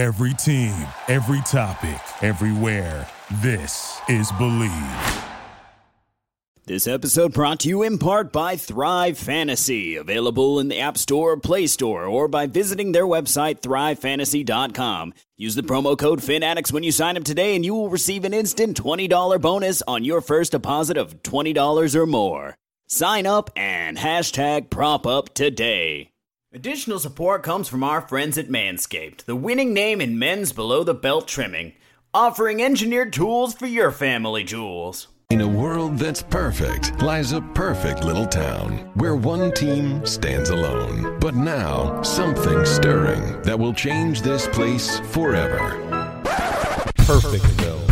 Every team, every topic, everywhere. This is Believe. This episode brought to you in part by Thrive Fantasy, available in the App Store, Play Store, or by visiting their website, thrivefantasy.com. Use the promo code FINADDICTS when you sign up today, and you will receive an instant $20 bonus on your first deposit of $20 or more. Sign up and hashtag prop up today. Additional support comes from our friends at Manscaped, the winning name in men's below the belt trimming, offering engineered tools for your family jewels. In a world that's perfect lies a perfect little town where one team stands alone. But now, something stirring that will change this place forever. Perfectville.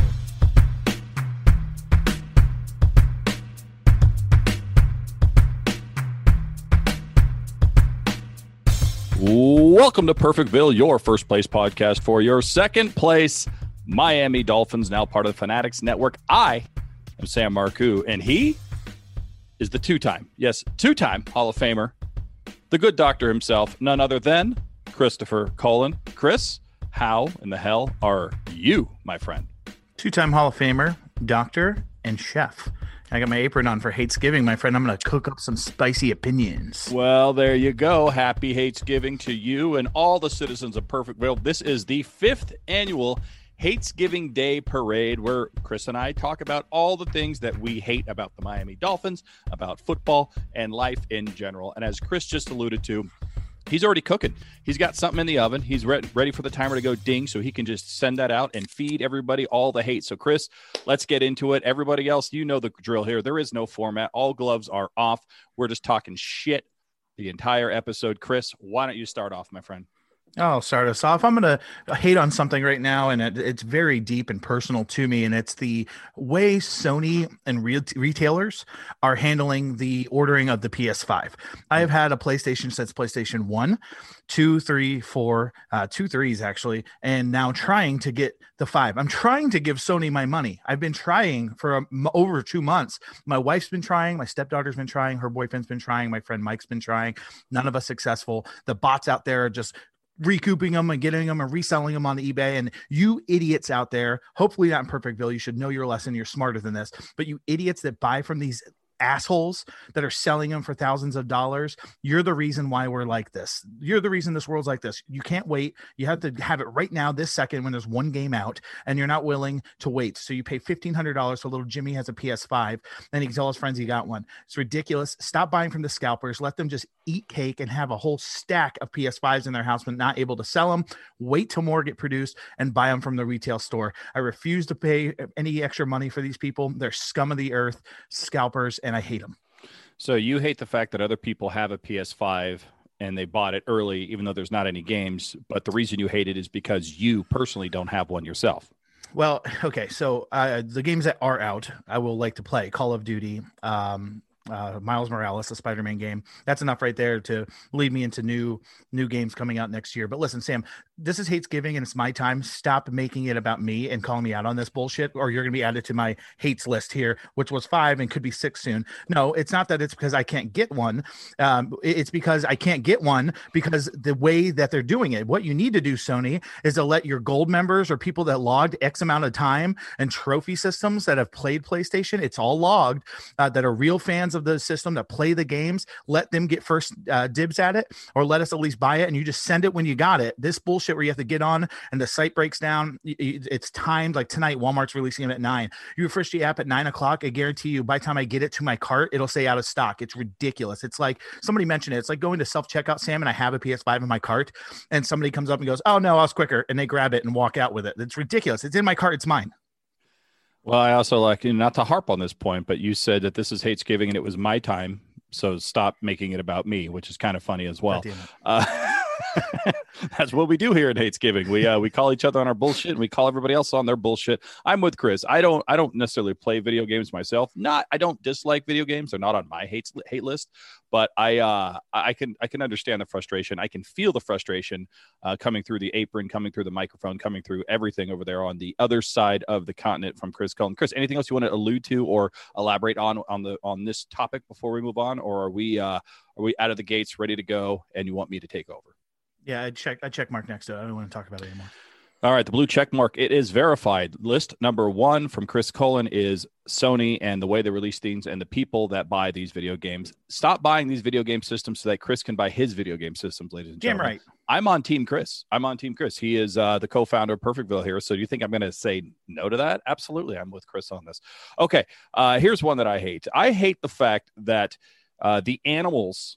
Welcome to Perfectville, your first place podcast for your second place Miami Dolphins, now part of the Fanatics Network. I am Sam Marcoux, and he is the two time, yes, two time Hall of Famer, the good doctor himself, none other than Christopher Cullen. Chris, how in the hell are you, my friend? Two time Hall of Famer, doctor, and chef. I got my apron on for Hatesgiving, my friend. I'm going to cook up some spicy opinions. Well, there you go. Happy Hatesgiving to you and all the citizens of Perfectville. This is the fifth annual Hatesgiving Day Parade, where Chris and I talk about all the things that we hate about the Miami Dolphins, about football, and life in general. And as Chris just alluded to, he's already cooking. He's got something in the oven. He's re- ready for the timer to go ding so he can just send that out and feed everybody all the hate. So, Chris, let's get into it. Everybody else, you know the drill here. There is no format. All gloves are off. We're just talking shit the entire episode. Chris, why don't you start off, my friend? I'll start us off. I'm going to hate on something right now, and it, it's very deep and personal to me. And it's the way Sony and re- retailers are handling the ordering of the PS5. I have had a PlayStation since PlayStation 1, two, three, four, uh, two threes actually, and now trying to get the five. I'm trying to give Sony my money. I've been trying for um, over two months. My wife's been trying, my stepdaughter's been trying, her boyfriend's been trying, my friend Mike's been trying. None of us successful. The bots out there are just recouping them and getting them and reselling them on the eBay. And you idiots out there, hopefully not in Perfectville, you should know your lesson. You're smarter than this. But you idiots that buy from these assholes that are selling them for thousands of dollars. You're the reason why we're like this. You're the reason this world's like this. You can't wait. You have to have it right now, this second, when there's one game out, and you're not willing to wait. So you pay fifteen hundred dollars so little Jimmy has a PS5, and he can tell his friends he got one. It's ridiculous. Stop buying from the scalpers. Let them just eat cake and have a whole stack of PS5s in their house, but not able to sell them. Wait till more get produced and buy them from the retail store. I refuse to pay any extra money for these people. They're scum of the earth, scalpers and I hate them. So you hate the fact that other people have a PS5 and they bought it early, even though there's not any games. But the reason you hate it is because you personally don't have one yourself. Well, okay. So uh, the games that are out, I will like to play Call of Duty, um, uh, Miles Morales, the Spider-Man game. That's enough right there to lead me into new new games coming out next year. But listen, Sam, this is hates giving and it's my time. Stop making it about me and calling me out on this bullshit, or you're gonna be added to my hates list here, which was five and could be six soon. No, it's not that it's because I can't get one. Um, it's because I can't get one because the way that they're doing it. What you need to do, Sony, is to let your gold members or people that logged X amount of time and trophy systems that have played PlayStation, it's all logged, uh, that are real fans of the system to play the games, let them get first uh, dibs at it, or let us at least buy it, and you just send it when you got it. This bullshit where you have to get on and the site breaks down. It's timed like tonight. Walmart's releasing them at nine. You refresh the app at nine o'clock. I guarantee you, by the time I get it to my cart, it'll say out of stock. It's ridiculous. It's like somebody mentioned it. It's like going to self checkout, Sam, and I have a PS5 in my cart, and somebody comes up and goes, "Oh no, I was quicker," and they grab it and walk out with it. It's ridiculous. It's in my cart. It's mine. Well, I also like you know, not to harp on this point, but you said that this is Hatesgiving and it was my time, so stop making it about me, which is kind of funny as well. Uh, That's what we do here in Hatesgiving. We uh, we call each other on our bullshit, and we call everybody else on their bullshit. I'm with Chris. I don't I don't necessarily play video games myself. Not I don't dislike video games. They're not on my hate hate list. But I uh, I can I can understand the frustration. I can feel the frustration uh, coming through the apron, coming through the microphone, coming through everything over there on the other side of the continent from Chris Cullen. Chris, anything else you want to allude to or elaborate on on the on this topic before we move on, or are we uh, are we out of the gates, ready to go, and you want me to take over? Yeah, I check. I check mark next to it. I don't want to talk about it anymore. All right, the blue check mark. It is verified. List number one from Chris Cullen is Sony and the way they release things and the people that buy these video games. Stop buying these video game systems so that Chris can buy his video game systems, ladies and gentlemen. Damn right. I'm on Team Chris. I'm on Team Chris. He is uh, the co-founder of Perfectville here. So do you think I'm going to say no to that? Absolutely, I'm with Chris on this. Okay, uh, here's one that I hate. I hate the fact that uh, the animals,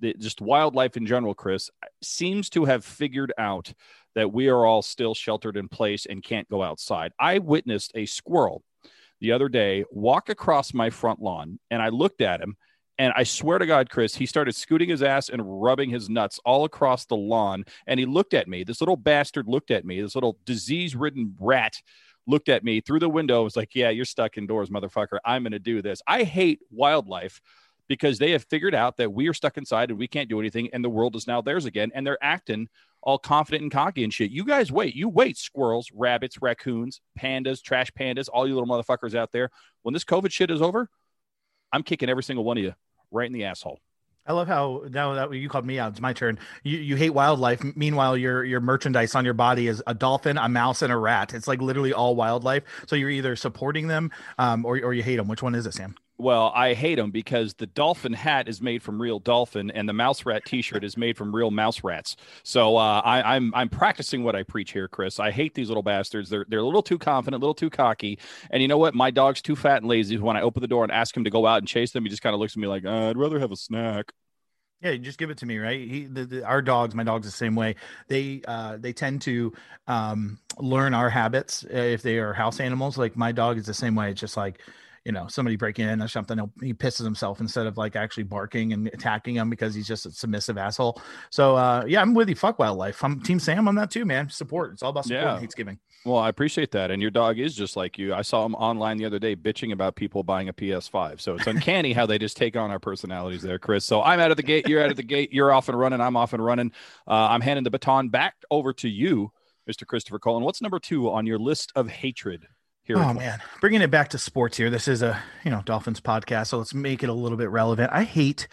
the, just wildlife in general, Chris, seems to have figured out that we are all still sheltered in place and can't go outside. I witnessed a squirrel the other day walk across my front lawn and I looked at him and I swear to God, Chris, he started scooting his ass and rubbing his nuts all across the lawn. And he looked at me. This little bastard looked at me. This little disease ridden rat looked at me through the window. Was like, Yeah, you're stuck indoors, motherfucker. I'm going to do this. I hate wildlife because they have figured out that we are stuck inside and we can't do anything. And the world is now theirs again. And they're acting all confident and cocky and shit. You guys wait. You wait, squirrels, rabbits, raccoons, pandas, trash pandas, all you little motherfuckers out there. When this COVID shit is over, I'm kicking every single one of you right in the asshole. I love how now that you called me out, it's my turn. You you hate wildlife. Meanwhile, your your merchandise on your body is a dolphin, a mouse, and a rat. It's like literally all wildlife. So you're either supporting them, um, or or you hate them. Which one is it, Sam? Well, I hate them because the dolphin hat is made from real dolphin, and the mouse rat T-shirt is made from real mouse rats. So uh, I, I'm I'm practicing what I preach here, Chris. I hate these little bastards. They're they're a little too confident, a little too cocky. And you know what? My dog's too fat and lazy. When I open the door and ask him to go out and chase them, he just kind of looks at me like, uh, "I'd rather have a snack." Yeah, just give it to me, right? He, the, the, our dogs, my dogs, the same way. They uh, they tend to um, learn our habits uh, if they are house animals. Like my dog is the same way. It's just like you know somebody breaking in or something he pisses himself instead of like actually barking and attacking him because he's just a submissive asshole. So uh yeah i'm with you. Fuck wildlife. I'm team sam on that too man. Support. It's all about support yeah. and giving well i appreciate that. And your dog is just like you. I saw him online the other day bitching about people buying a ps5 so it's uncanny how they just take on our personalities there chris. So i'm out of the gate. You're out of the gate. You're off and running. I'm off and running. Uh, i'm handing the baton back over to you mr christopher cullen what's number two on your list of hatred here oh man, bringing it back to sports here. This is a you know Dolphins podcast, so let's make it a little bit relevant. I hate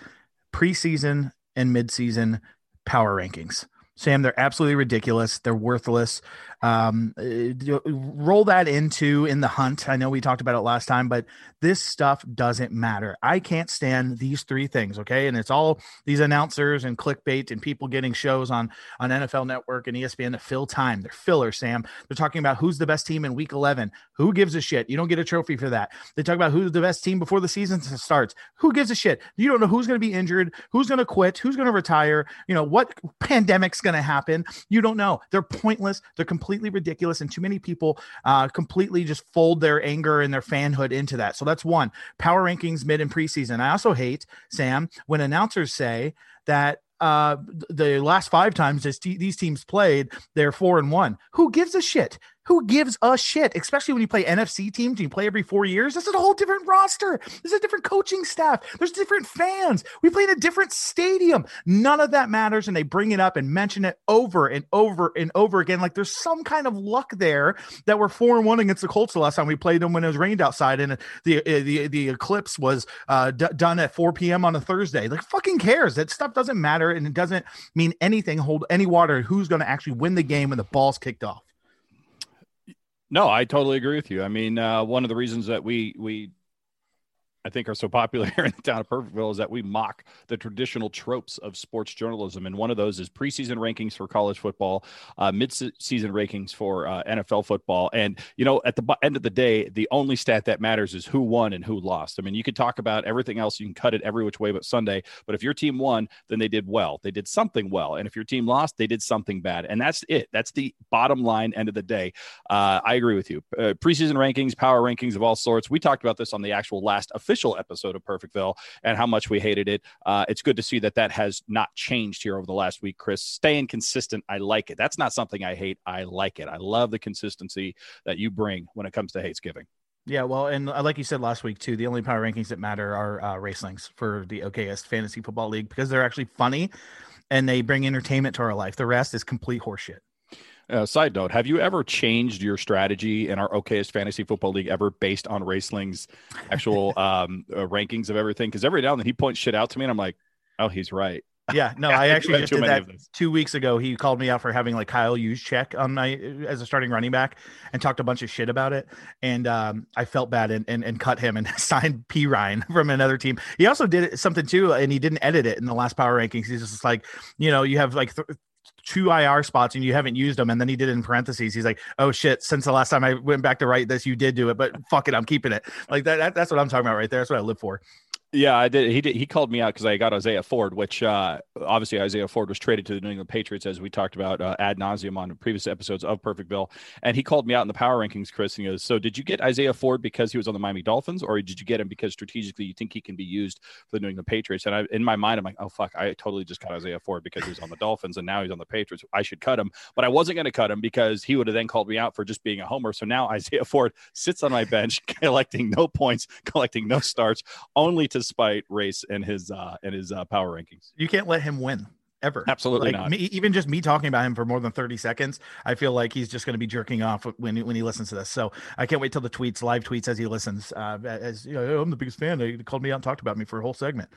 preseason and midseason power rankings. Sam, they're absolutely ridiculous. They're worthless. Um, uh, roll that into in the hunt. I know we talked about it last time, but this stuff doesn't matter. I can't stand these three things. Okay, and it's all these announcers and clickbait and people getting shows on on NFL Network and ESPN to fill time. They're filler. Sam. They're talking about who's the best team in Week 11. Who gives a shit? You don't get a trophy for that. They talk about who's the best team before the season starts. Who gives a shit? You don't know who's going to be injured, who's going to quit, who's going to retire. You know what pandemic's going to happen. You don't know. They're pointless. They're completely ridiculous. And too many people uh, completely just fold their anger and their fanhood into that. So that's one power rankings mid and preseason. I also hate, Sam, when announcers say that uh the last five times this these teams played they're four and one who gives a shit who gives a shit, especially when you play NFC teams you play every four years? This is a whole different roster. This is a different coaching staff. There's different fans. We play in a different stadium. None of that matters. And they bring it up and mention it over and over and over again. Like there's some kind of luck there that we're four and one against the Colts the last time we played them when it was rained outside and the uh, the the eclipse was uh, d- done at 4 p.m. on a Thursday. Like fucking cares. That stuff doesn't matter and it doesn't mean anything. Hold any water. Who's going to actually win the game when the ball's kicked off? No, I totally agree with you. I mean, uh, one of the reasons that we we I think are so popular here in the town of Perfectville is that we mock the traditional tropes of sports journalism. And one of those is preseason rankings for college football, uh, mid-season rankings for uh, NFL football. And, you know, at the end of the day, the only stat that matters is who won and who lost. I mean, you could talk about everything else. You can cut it every which way but Sunday. But if your team won, then they did well. They did something well. And if your team lost, they did something bad. And that's it. That's the bottom line end of the day. Uh, I agree with you. Uh, preseason rankings, power rankings of all sorts. We talked about this on the actual last official official episode of Perfectville and how much we hated it. Uh, it's good to see that that has not changed here over the last week, Chris. Staying consistent, I like it. That's not something I hate. I like it. I love the consistency that you bring when it comes to Hatesgiving. Yeah, well, and uh, like you said last week too, the only power rankings that matter are uh, racelings for the OKS Fantasy Football League because they're actually funny and they bring entertainment to our life. The rest is complete horseshit. Uh, side note: Have you ever changed your strategy in our OKS Fantasy Football League ever based on Raceling's actual um, uh, rankings of everything? Because every now and then he points shit out to me, and I'm like, "Oh, he's right." Yeah, no, I actually just did that two weeks ago. He called me out for having like Kyle Juszczyk on my as a starting running back and talked a bunch of shit about it. And um, I felt bad and, and, and cut him and signed Perine from another team. He also did something too, and he didn't edit it in the last power rankings. He's just like, you know, you have like th- two IR spots and you haven't used them. And then he did it in parentheses. He's like, oh shit, since the last time I went back to write this, you did do it, but fuck it, I'm keeping it. Like that, that that's what I'm talking about right there. That's what I live for. Yeah, I did. He did. He called me out because I got Isaiah Ford, which uh, obviously Isaiah Ford was traded to the New England Patriots, as we talked about uh, ad nauseum on previous episodes of Perfectville. And he called me out in the power rankings, Chris. And he goes, "So did you get Isaiah Ford because he was on the Miami Dolphins, or did you get him because strategically you think he can be used for the New England Patriots?" And I, in my mind, I'm like, "Oh fuck, I totally just got Isaiah Ford because he was on the Dolphins, and now he's on the Patriots. I should cut him." But I wasn't going to cut him because he would have then called me out for just being a homer. So now Isaiah Ford sits on my bench, collecting no points, collecting no starts, only to spite race and his uh and his uh, power rankings. You can't let him win ever. Absolutely like, not. Me, even just me talking about him for more than 30 seconds, I feel like he's just going to be jerking off when when he listens to this. So I can't wait till the tweets, live tweets as he listens. Uh, as you know, I'm the biggest fan. They called me out and talked about me for a whole segment.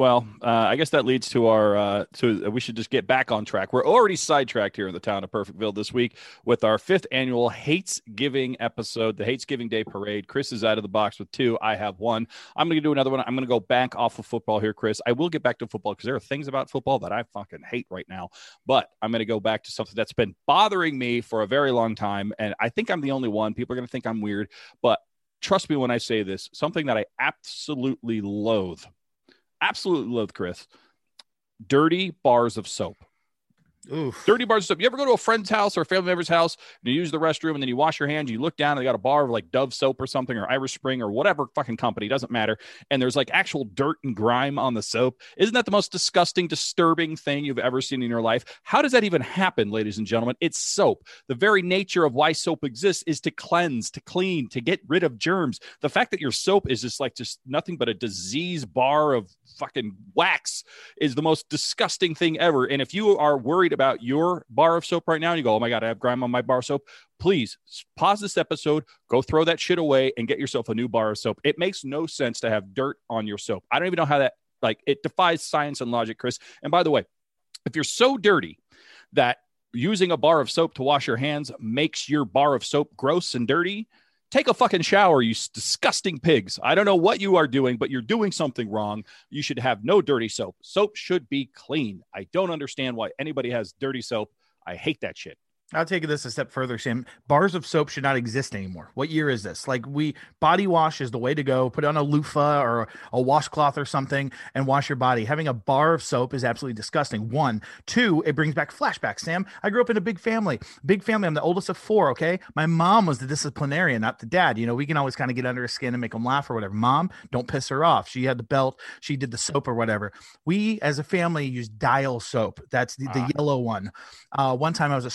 Well, uh, I guess that leads to our uh, to uh, we should just get back on track. We're already sidetracked here in the town of Perfectville this week with our fifth annual Hates Giving episode, the Hates Giving Day Parade. Chris is out of the box with two. I have one. I'm going to do another one. I'm going to go back off of football here, Chris. I will get back to football because there are things about football that I fucking hate right now. But I'm going to go back to something that's been bothering me for a very long time, and I think I'm the only one. People are going to think I'm weird, but trust me when I say this. Something that I absolutely loathe absolutely loathe Chris. Dirty bars of soap. Oof. Dirty bars of soap. You ever go to a friend's house or a family member's house and you use the restroom and then you wash your hands, you look down and they got a bar of like Dove soap or something or Irish Spring or whatever fucking company, doesn't matter. And there's like actual dirt and grime on the soap. Isn't that the most disgusting, disturbing thing you've ever seen in your life? How does that even happen, ladies and gentlemen? It's soap. The very nature of why soap exists is to cleanse, to clean, to get rid of germs. The fact that your soap is just like just nothing but a disease bar of fucking wax is the most disgusting thing ever. And if you are worried about your bar of soap right now and you go, oh my God, I have grime on my bar of soap, please pause this episode, go throw that shit away and get yourself a new bar of soap. It makes no sense to have dirt on your soap. I don't even know how that, like, it defies science and logic, Chris. And by the way, if you're so dirty that using a bar of soap to wash your hands makes your bar of soap gross and dirty, take a fucking shower, you disgusting pigs. I don't know what you are doing, but you're doing something wrong. You should have no dirty soap. Soap should be clean. I don't understand why anybody has dirty soap. I hate that shit. I'll take this a step further, Sam. Bars of soap should not exist anymore. What year is this? Like we body wash is the way to go. Put on a loofah or a washcloth or something and wash your body. Having a bar of soap is absolutely disgusting. One, two, it brings back flashbacks. Sam, I grew up in a big family. Big family. I'm the oldest of four. Okay, my mom was the disciplinarian, not the dad. You know, we can always kind of get under his skin and make him laugh or whatever. Mom, don't piss her off. She had the belt. She did the soap or whatever. We as a family use dial soap. That's the, the ah. yellow one. Uh, one time I was a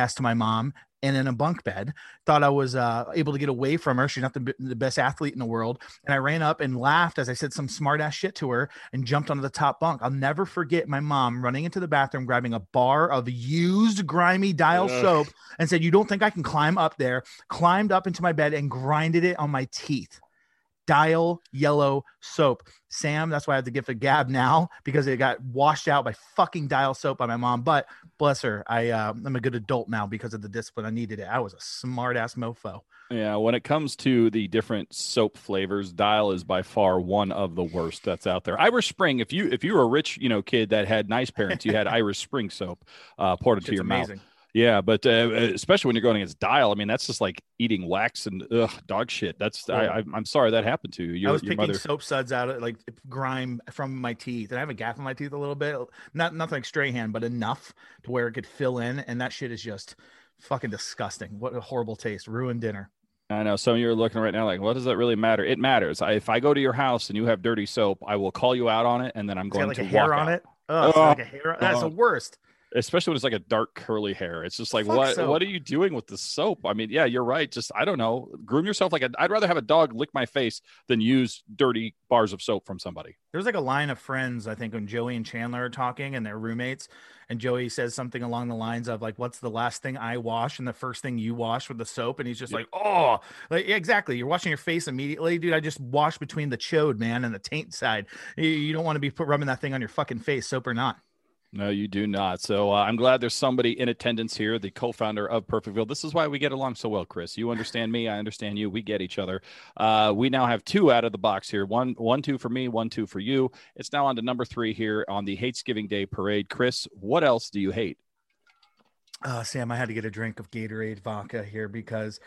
smartass to my mom and in a bunk bed. Thought I was uh, able to get away from her. She's not the, the best athlete in the world. And I ran up and laughed as I said some smart ass shit to her and jumped onto the top bunk. I'll never forget my mom running into the bathroom, grabbing a bar of used grimy dial Ugh. soap and said, You don't think I can climb up there? Climbed up into my bed and grinded it on my teeth dial yellow soap. Sam, that's why I have the gift of gab now because it got washed out by fucking dial soap by my mom. But bless her, I uh, I'm a good adult now because of the discipline. I needed it. I was a smart ass mofo. Yeah, when it comes to the different soap flavors, Dial is by far one of the worst that's out there. Irish Spring, if you if you were a rich you know kid that had nice parents, you had Irish Spring soap uh, poured into your amazing. mouth. Yeah, but uh, especially when you're going against dial, I mean, that's just like eating wax and ugh, dog shit. That's I, am sorry that happened to you. Your, I was picking mother... soap suds out of like grime from my teeth, and I have a gap in my teeth a little bit, not nothing like Strahan, but enough to where it could fill in, and that shit is just fucking disgusting. What a horrible taste, ruined dinner. I know some of you are looking right now like, what does that really matter? It matters. I, if I go to your house and you have dirty soap, I will call you out on it, and then I'm going like to a hair on out. it. Oh, like a hair. That's the worst. Especially when it's like a dark curly hair. It's just like Fuck what soap. what are you doing with the soap? I mean, yeah, you're right. Just I don't know. Groom yourself like a, I'd rather have a dog lick my face than use dirty bars of soap from somebody. There's like a line of friends, I think, when Joey and Chandler are talking and they're roommates, and Joey says something along the lines of like, "What's the last thing I wash and the first thing you wash with the soap?" And he's just Yeah. like, "Oh, like yeah, exactly. You're washing your face immediately, dude. I just wash between the chode, man, and the taint side. You, you don't want to be put, rubbing that thing on your fucking face, soap or not." No, you do not. So uh, I'm glad there's somebody in attendance here, the co-founder of Perfectville. This is why we get along so well, Chris. You understand me, I understand you. We get each other. Uh, we now have two out of the box here. One, one, two for me, one, two for you. It's now on to number three here on the Hatesgiving Day parade. Chris, what else do you hate? Uh, Sam, I had to get a drink of Gatorade vodka here because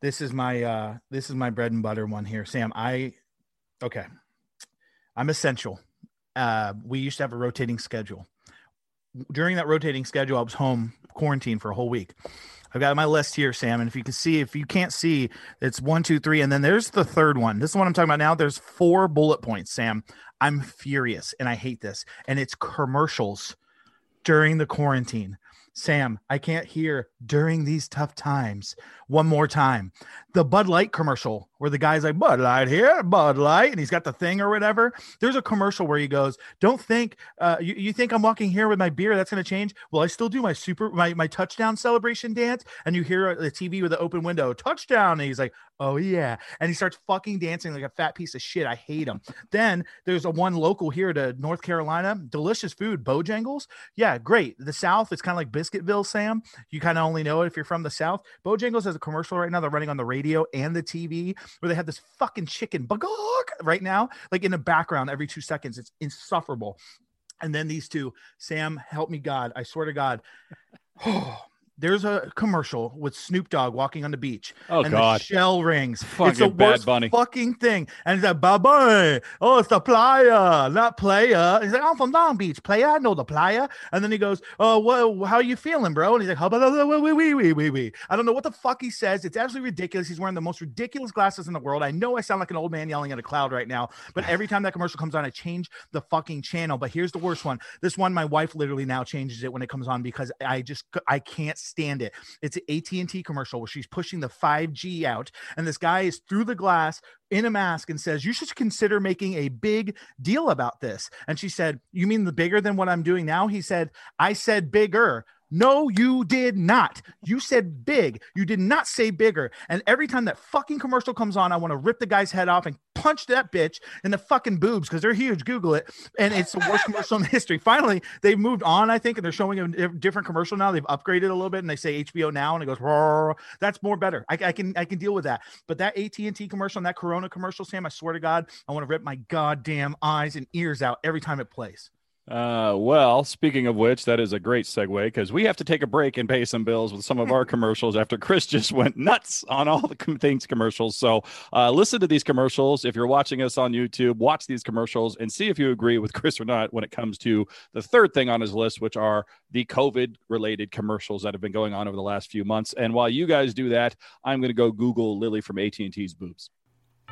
this is my uh this is my bread and butter one here. Sam, I okay. I'm essential. Uh we used to have a rotating schedule. During that rotating schedule, I was home quarantined for a whole week. I've got my list here, Sam, and if you can see, if you can't see, it's one, two, three, and then there's the third one. This is what I'm talking about now. There's four bullet points, Sam. I'm furious and I hate this. And it's commercials during the quarantine. Sam, I can't hear during these tough times. One more time. The Bud Light commercial where the guy's like, Bud Light here, Bud Light, and he's got the thing or whatever. There's a commercial where he goes, Don't think uh you, you think I'm walking here with my beer, that's gonna change. Well, I still do my super my, my touchdown celebration dance, and you hear the TV with the open window, touchdown, and he's like, Oh yeah. And he starts fucking dancing like a fat piece of shit. I hate him. Then there's a one local here to North Carolina, delicious food, Bojangles. Yeah, great. The South, it's kind of like Biscuitville, Sam. You kind of only know it if you're from the South. Bojangles has a commercial right now. They're running on the radio and the TV where they have this fucking chicken bugok right now, like in the background every two seconds. It's insufferable. And then these two, Sam, help me God. I swear to God. Oh, There's a commercial with Snoop Dogg walking on the beach. Oh and God. the shell rings. it's Fucking the Bad worst Bunny. fucking thing. And he's like, bye bye. Oh, it's the playa, not player. He's like, I'm from Long Beach, player. I know the playa. And then he goes, uh, Oh, well, how you feeling, bro? And he's like, How about wee wee wee wee wee? I don't know what the fuck he says. It's absolutely ridiculous. He's wearing the most ridiculous glasses in the world. I know I sound like an old man yelling at a cloud right now, but every time that commercial comes on, I change the fucking channel. But here's the worst one. This one, my wife literally now changes it when it comes on because I just I can't stand it. It's an AT&T commercial where she's pushing the 5G out and this guy is through the glass in a mask and says, "You should consider making a big deal about this." And she said, "You mean the bigger than what I'm doing now?" He said, "I said bigger." No, you did not. You said big. You did not say bigger. And every time that fucking commercial comes on, I want to rip the guy's head off and punch that bitch in the fucking boobs because they're huge. Google it. And it's the worst commercial in history. Finally, they've moved on, I think, and they're showing a different commercial now. They've upgraded a little bit and they say HBO now and it goes, that's more better. I, I can I can deal with that. But that AT&T commercial and that Corona commercial, Sam, I swear to God, I want to rip my goddamn eyes and ears out every time it plays. Uh, well, speaking of which, that is a great segue because we have to take a break and pay some bills with some of our commercials after Chris just went nuts on all the com- things commercials. So, uh, listen to these commercials. If you're watching us on YouTube, watch these commercials and see if you agree with Chris or not when it comes to the third thing on his list, which are the COVID related commercials that have been going on over the last few months. And while you guys do that, I'm going to go Google Lily from AT&T's boobs.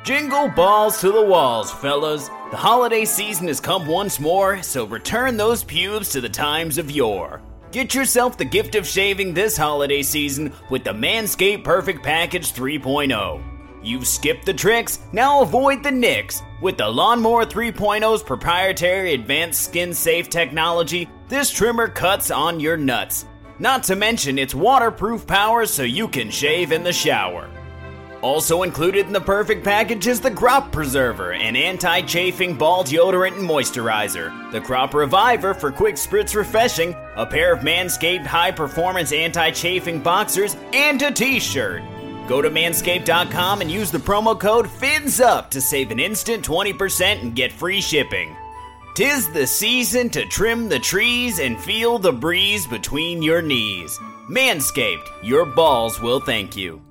Jingle balls to the walls, fellas. The holiday season has come once more, so return those pubes to the times of yore. Get yourself the gift of shaving this holiday season with the Manscaped Perfect Package 3.0. You've skipped the tricks, now avoid the nicks. With the Lawnmower 3.0's proprietary advanced skin safe technology, this trimmer cuts on your nuts. Not to mention its waterproof power so you can shave in the shower. Also included in the perfect package is the Crop Preserver, an anti chafing ball deodorant and moisturizer, the Crop Reviver for quick spritz refreshing, a pair of Manscaped high performance anti chafing boxers, and a t shirt. Go to manscaped.com and use the promo code FINSUP to save an instant 20% and get free shipping. Tis the season to trim the trees and feel the breeze between your knees. Manscaped, your balls will thank you.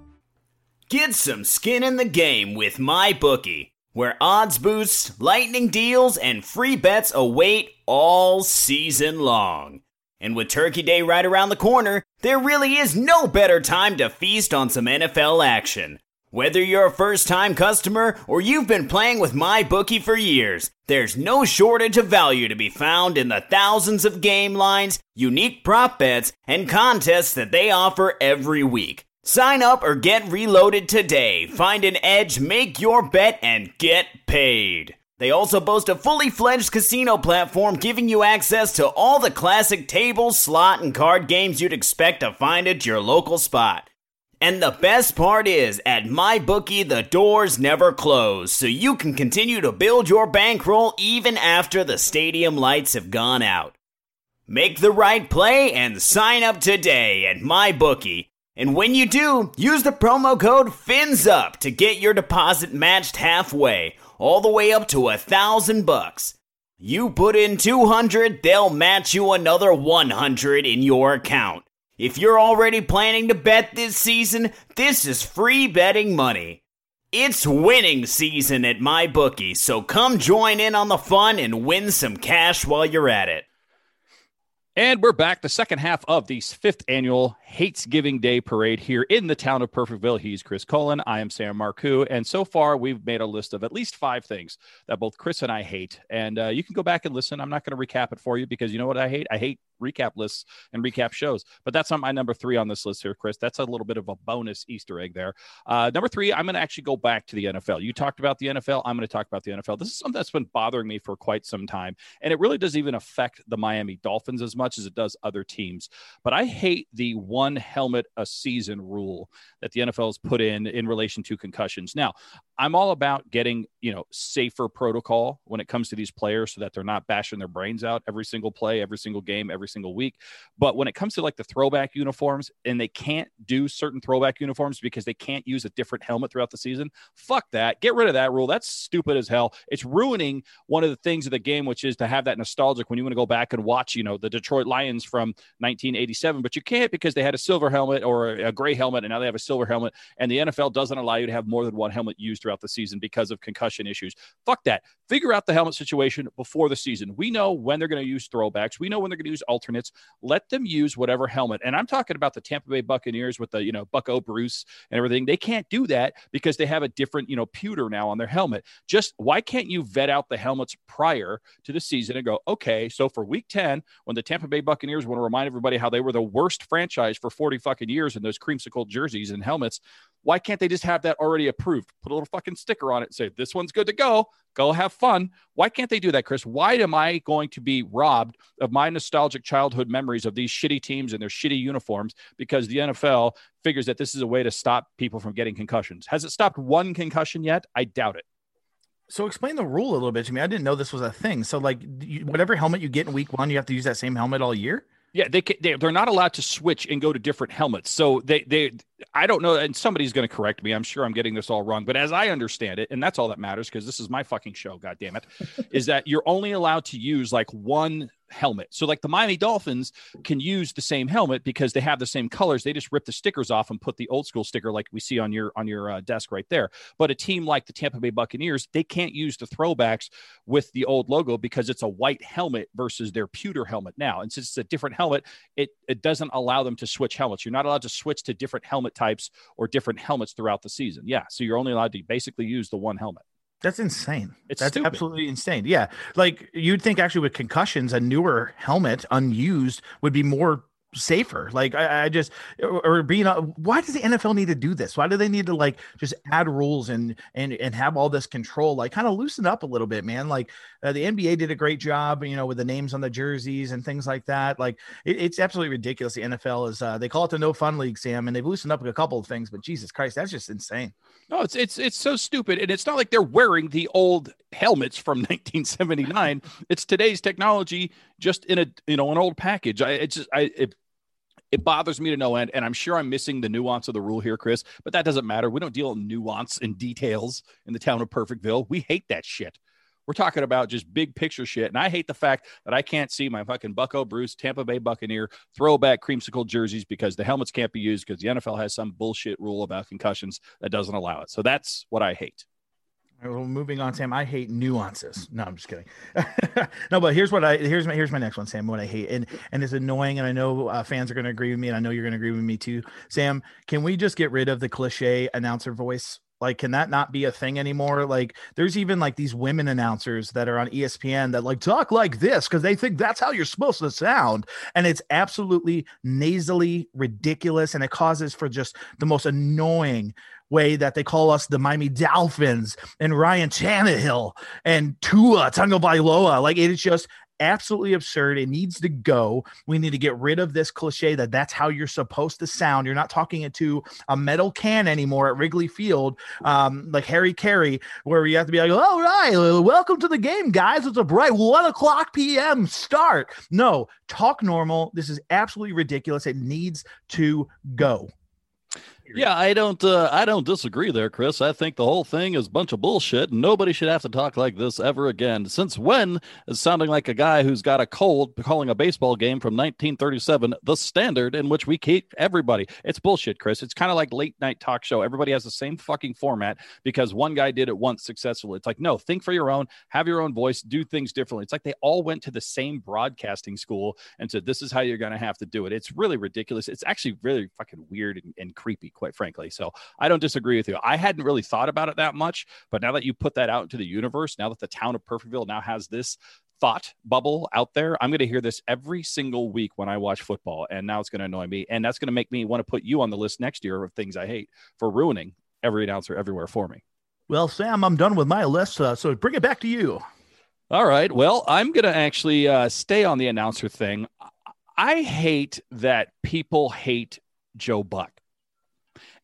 Get some skin in the game with MyBookie, where odds boosts, lightning deals, and free bets await all season long. And with Turkey Day right around the corner, there really is no better time to feast on some NFL action. Whether you're a first time customer or you've been playing with MyBookie for years, there's no shortage of value to be found in the thousands of game lines, unique prop bets, and contests that they offer every week. Sign up or get reloaded today. Find an edge, make your bet, and get paid. They also boast a fully fledged casino platform giving you access to all the classic table, slot, and card games you'd expect to find at your local spot. And the best part is, at MyBookie, the doors never close, so you can continue to build your bankroll even after the stadium lights have gone out. Make the right play and sign up today at MyBookie. And when you do, use the promo code FINSUP to get your deposit matched halfway, all the way up to a thousand bucks. You put in 200, they'll match you another 100 in your account. If you're already planning to bet this season, this is free betting money. It's winning season at my bookie, so come join in on the fun and win some cash while you're at it. And we're back, the second half of the fifth annual Hates Giving Day parade here in the town of Perfectville. He's Chris Cullen. I am Sam Marcoux. And so far, we've made a list of at least five things that both Chris and I hate. And uh, you can go back and listen. I'm not going to recap it for you because you know what I hate? I hate recap lists and recap shows. But that's not my number three on this list here, Chris. That's a little bit of a bonus Easter egg there. Uh, number three, I'm going to actually go back to the NFL. You talked about the NFL. I'm going to talk about the NFL. This is something that's been bothering me for quite some time. And it really doesn't even affect the Miami Dolphins as much as it does other teams. But I hate the one helmet a season rule that the NFL has put in in relation to concussions. Now, I'm all about getting, you know, safer protocol when it comes to these players so that they're not bashing their brains out every single play, every single game, every single week. But when it comes to like the throwback uniforms and they can't do certain throwback uniforms because they can't use a different helmet throughout the season, fuck that. Get rid of that rule. That's stupid as hell. It's ruining one of the things of the game, which is to have that nostalgic when you want to go back and watch, you know, the Detroit Lions from 1987, but you can't because they had a silver helmet or a gray helmet and now they have a silver helmet. And the NFL doesn't allow you to have more than one helmet used throughout the season because of concussion issues. Fuck that. Figure out the helmet situation before the season. We know when they're going to use throwbacks. We know when they're going to use alternates. Let them use whatever helmet. And I'm talking about the Tampa Bay Buccaneers with the, you know, Bucco Bruce and everything. They can't do that because they have a different, you know, pewter now on their helmet. Just why can't you vet out the helmets prior to the season and go, okay, so for week 10, when the Tampa Bay Buccaneers want to remind everybody how they were the worst franchise for 40 fucking years in those creamsicle jerseys and helmets, why can't they just have that already approved? Put a little fucking sticker on it, and say this one's good to go. Go have fun. Why can't they do that, Chris? Why am I going to be robbed of my nostalgic childhood memories of these shitty teams and their shitty uniforms because the NFL figures that this is a way to stop people from getting concussions? Has it stopped one concussion yet? I doubt it. So explain the rule a little bit to me. I didn't know this was a thing. So like you, whatever helmet you get in week one, you have to use that same helmet all year. Yeah, they, they they're not allowed to switch and go to different helmets. So they they I don't know, and somebody's going to correct me. I'm sure I'm getting this all wrong, but as I understand it, and that's all that matters because this is my fucking show. God damn it, is that you're only allowed to use like one helmet. So like the Miami Dolphins can use the same helmet because they have the same colors. They just rip the stickers off and put the old school sticker like we see on your on your uh, desk right there. But a team like the Tampa Bay Buccaneers, they can't use the throwbacks with the old logo because it's a white helmet versus their pewter helmet now. And since it's a different helmet, it it doesn't allow them to switch helmets. You're not allowed to switch to different helmet types or different helmets throughout the season. Yeah, so you're only allowed to basically use the one helmet. That's insane. It's That's stupid. absolutely insane. Yeah. Like you'd think actually with concussions, a newer helmet unused would be more safer. Like I, I just or, being a, why does the NFL need to do this? Why do they need to like just add rules and and and have all this control? Like kind of loosen up a little bit, man. Like uh, the NBA did a great job, you know, with the names on the jerseys and things like that. Like it, it's absolutely ridiculous. The NFL is uh, they call it the no fun league, Sam, and they've loosened up a couple of things, but Jesus Christ, that's just insane. No, it's it's it's so stupid, and it's not like they're wearing the old helmets from 1979. it's today's technology, just in a you know an old package. I it's just I it, it bothers me to no end, and I'm sure I'm missing the nuance of the rule here, Chris. But that doesn't matter. We don't deal in nuance and details in the town of Perfectville. We hate that shit. We're talking about just big picture shit. And I hate the fact that I can't see my fucking Bucco Bruce, Tampa Bay Buccaneer throwback creamsicle jerseys because the helmets can't be used because the NFL has some bullshit rule about concussions that doesn't allow it. So that's what I hate. Well, moving on, Sam. I hate nuances. No, I'm just kidding. no, but here's what I here's my here's my next one, Sam. What I hate and and it's annoying, and I know uh, fans are going to agree with me, and I know you're going to agree with me too, Sam. Can we just get rid of the cliche announcer voice? Like, can that not be a thing anymore? Like, there's even like these women announcers that are on ESPN that like talk like this because they think that's how you're supposed to sound. And it's absolutely nasally ridiculous. And it causes for just the most annoying way that they call us the Miami Dolphins and Ryan Tannehill and Tua Tagovailoa. Like it is just absolutely absurd. It needs to go. We need to get rid of this cliche that that's how you're supposed to sound. You're not talking into a metal can anymore at Wrigley Field, um, like Harry Caray, where you have to be like, "All right, welcome to the game, guys. It's a bright one o'clock p.m. start." No, talk normal. This is absolutely ridiculous. It needs to go. Yeah, I don't uh, I don't disagree there, Chris. I think the whole thing is a bunch of bullshit. Nobody should have to talk like this ever again. Since when is sounding like a guy who's got a cold calling a baseball game from 1937 the standard in which we keep everybody? It's bullshit, Chris. It's kind of like late night talk show. Everybody has the same fucking format because one guy did it once successfully. It's like, no, think for your own, have your own voice, do things differently. It's like they all went to the same broadcasting school and said, this is how you're going to have to do it. It's really ridiculous. It's actually really fucking weird and, and creepy quite frankly. So I don't disagree with you. I hadn't really thought about it that much, but now that you put that out into the universe, now that the town of Perfectville now has this thought bubble out there, I'm going to hear this every single week when I watch football. And now it's going to annoy me. And that's going to make me want to put you on the list next year of things I hate for ruining every announcer everywhere for me. Well, Sam, I'm done with my list. Uh, so bring it back to you. All right. Well, I'm going to actually uh, stay on the announcer thing. I hate that people hate Joe Buck.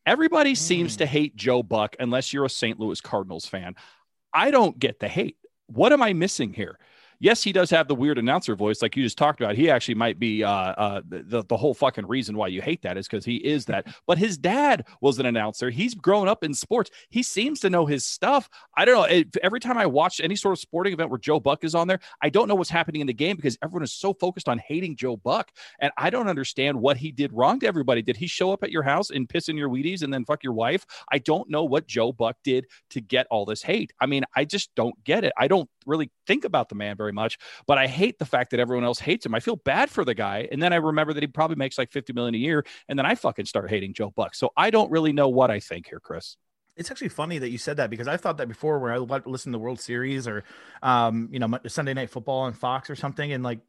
Everybody mm. seems to hate Joe Buck unless you're a St. Louis Cardinals fan. I don't get the hate. What am I missing here? Yes, he does have the weird announcer voice, like you just talked about. He actually might be uh, uh, the the whole fucking reason why you hate that is because he is that. But his dad was an announcer. He's grown up in sports. He seems to know his stuff. I don't know. It, every time I watch any sort of sporting event where Joe Buck is on there, I don't know what's happening in the game because everyone is so focused on hating Joe Buck, and I don't understand what he did wrong to everybody. Did he show up at your house and piss in your Wheaties and then fuck your wife? I don't know what Joe Buck did to get all this hate. I mean, I just don't get it. I don't really think about the man very much, but I hate the fact that everyone else hates him. I feel bad for the guy. And then I remember that he probably makes like 50 million a year. And then I fucking start hating Joe Buck. So I don't really know what I think here, Chris. It's actually funny that you said that because I thought that before where I listened to the World Series or, um, you know, Sunday Night Football on Fox or something. And like,